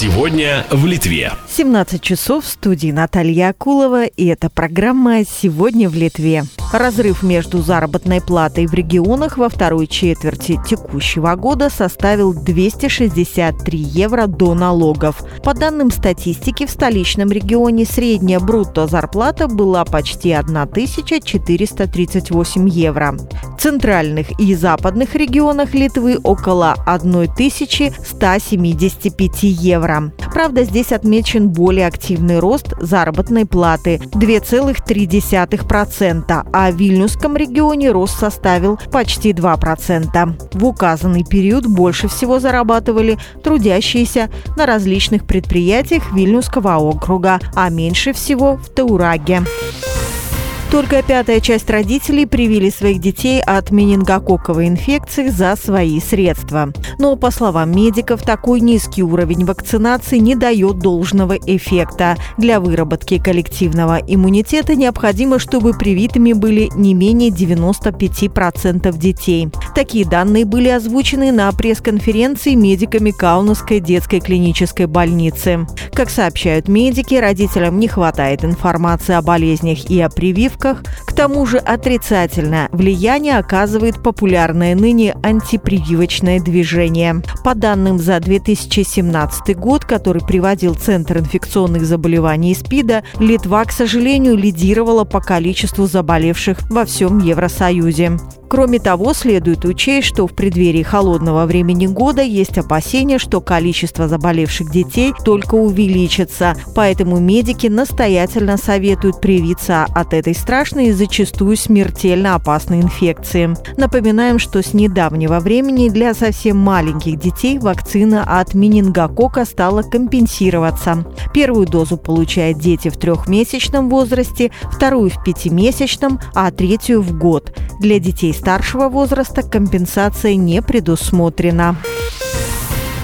Сегодня в Литве. 17 часов в студии Наталья Акулова, и это программа «Сегодня в Литве». Разрыв между заработной платой в регионах во второй четверти текущего года составил 263 евро до налогов. По данным статистики, в столичном регионе средняя брутто зарплата была почти 1438 евро. В центральных и западных регионах Литвы около 1175 евро. Правда, здесь отмечен более активный рост заработной платы – 2,3%, а в Вильнюсском регионе рост составил почти 2%. В указанный период больше всего зарабатывали трудящиеся на различных предприятиях Вильнюсского округа, а меньше всего в Таураге. Только пятая часть родителей привили своих детей от менингококковой инфекции за свои средства. Но, по словам медиков, такой низкий уровень вакцинации не дает должного эффекта. Для выработки коллективного иммунитета необходимо, чтобы привитыми были не менее 95% детей. Такие данные были озвучены на пресс-конференции медиками Каунасской детской клинической больницы. Как сообщают медики, родителям не хватает информации о болезнях и о прививках, прививках. К тому же отрицательное влияние оказывает популярное ныне антипрививочное движение. По данным за 2017 год, который приводил Центр инфекционных заболеваний СПИДа, Литва, к сожалению, лидировала по количеству заболевших во всем Евросоюзе. Кроме того, следует учесть, что в преддверии холодного времени года есть опасения, что количество заболевших детей только увеличится. Поэтому медики настоятельно советуют привиться от этой страшной и зачастую смертельно опасной инфекции. Напоминаем, что с недавнего времени для совсем маленьких детей вакцина от менингокока стала компенсироваться. Первую дозу получают дети в трехмесячном возрасте, вторую в пятимесячном, а третью в год. Для детей старшего возраста компенсация не предусмотрена.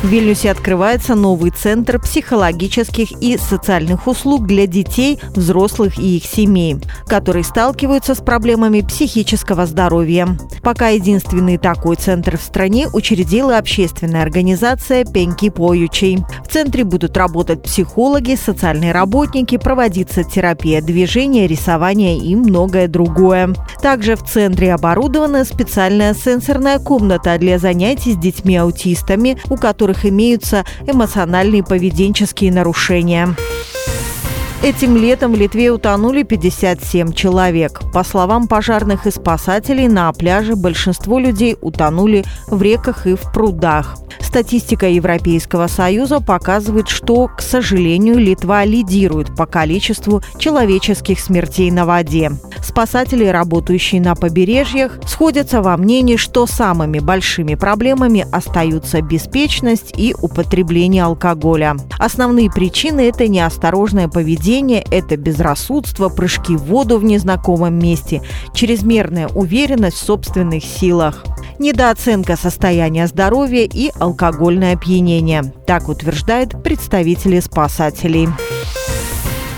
В Вильнюсе открывается новый центр психологических и социальных услуг для детей, взрослых и их семей, которые сталкиваются с проблемами психического здоровья. Пока единственный такой центр в стране учредила общественная организация «Пеньки поючей». В центре будут работать психологи, социальные работники, проводиться терапия движения, рисования и многое другое. Также в центре оборудована специальная сенсорная комната для занятий с детьми-аутистами, у которых которых имеются эмоциональные поведенческие нарушения. Этим летом в Литве утонули 57 человек. По словам пожарных и спасателей, на пляже большинство людей утонули в реках и в прудах. Статистика Европейского Союза показывает, что, к сожалению, Литва лидирует по количеству человеческих смертей на воде. Спасатели, работающие на побережьях, сходятся во мнении, что самыми большими проблемами остаются беспечность и употребление алкоголя. Основные причины – это неосторожное поведение, это безрассудство, прыжки в воду в незнакомом месте, чрезмерная уверенность в собственных силах недооценка состояния здоровья и алкогольное опьянение. Так утверждают представители спасателей.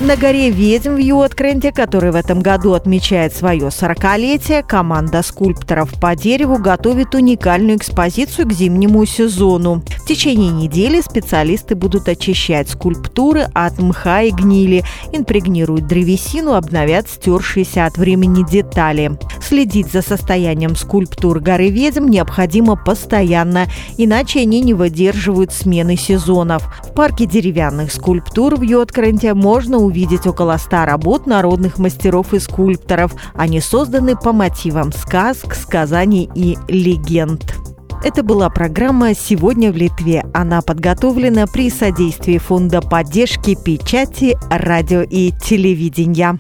На горе ведьм в Юоткренте, который в этом году отмечает свое 40-летие, команда скульпторов по дереву готовит уникальную экспозицию к зимнему сезону. Течение недели специалисты будут очищать скульптуры от мха и гнили, импрегнируют древесину, обновят стершиеся от времени детали. Следить за состоянием скульптур горы ведьм необходимо постоянно, иначе они не выдерживают смены сезонов. В парке деревянных скульптур в Йоткренте можно увидеть около ста работ народных мастеров и скульпторов. Они созданы по мотивам сказок, сказаний и легенд. Это была программа «Сегодня в Литве». Она подготовлена при содействии Фонда поддержки печати, радио и телевидения.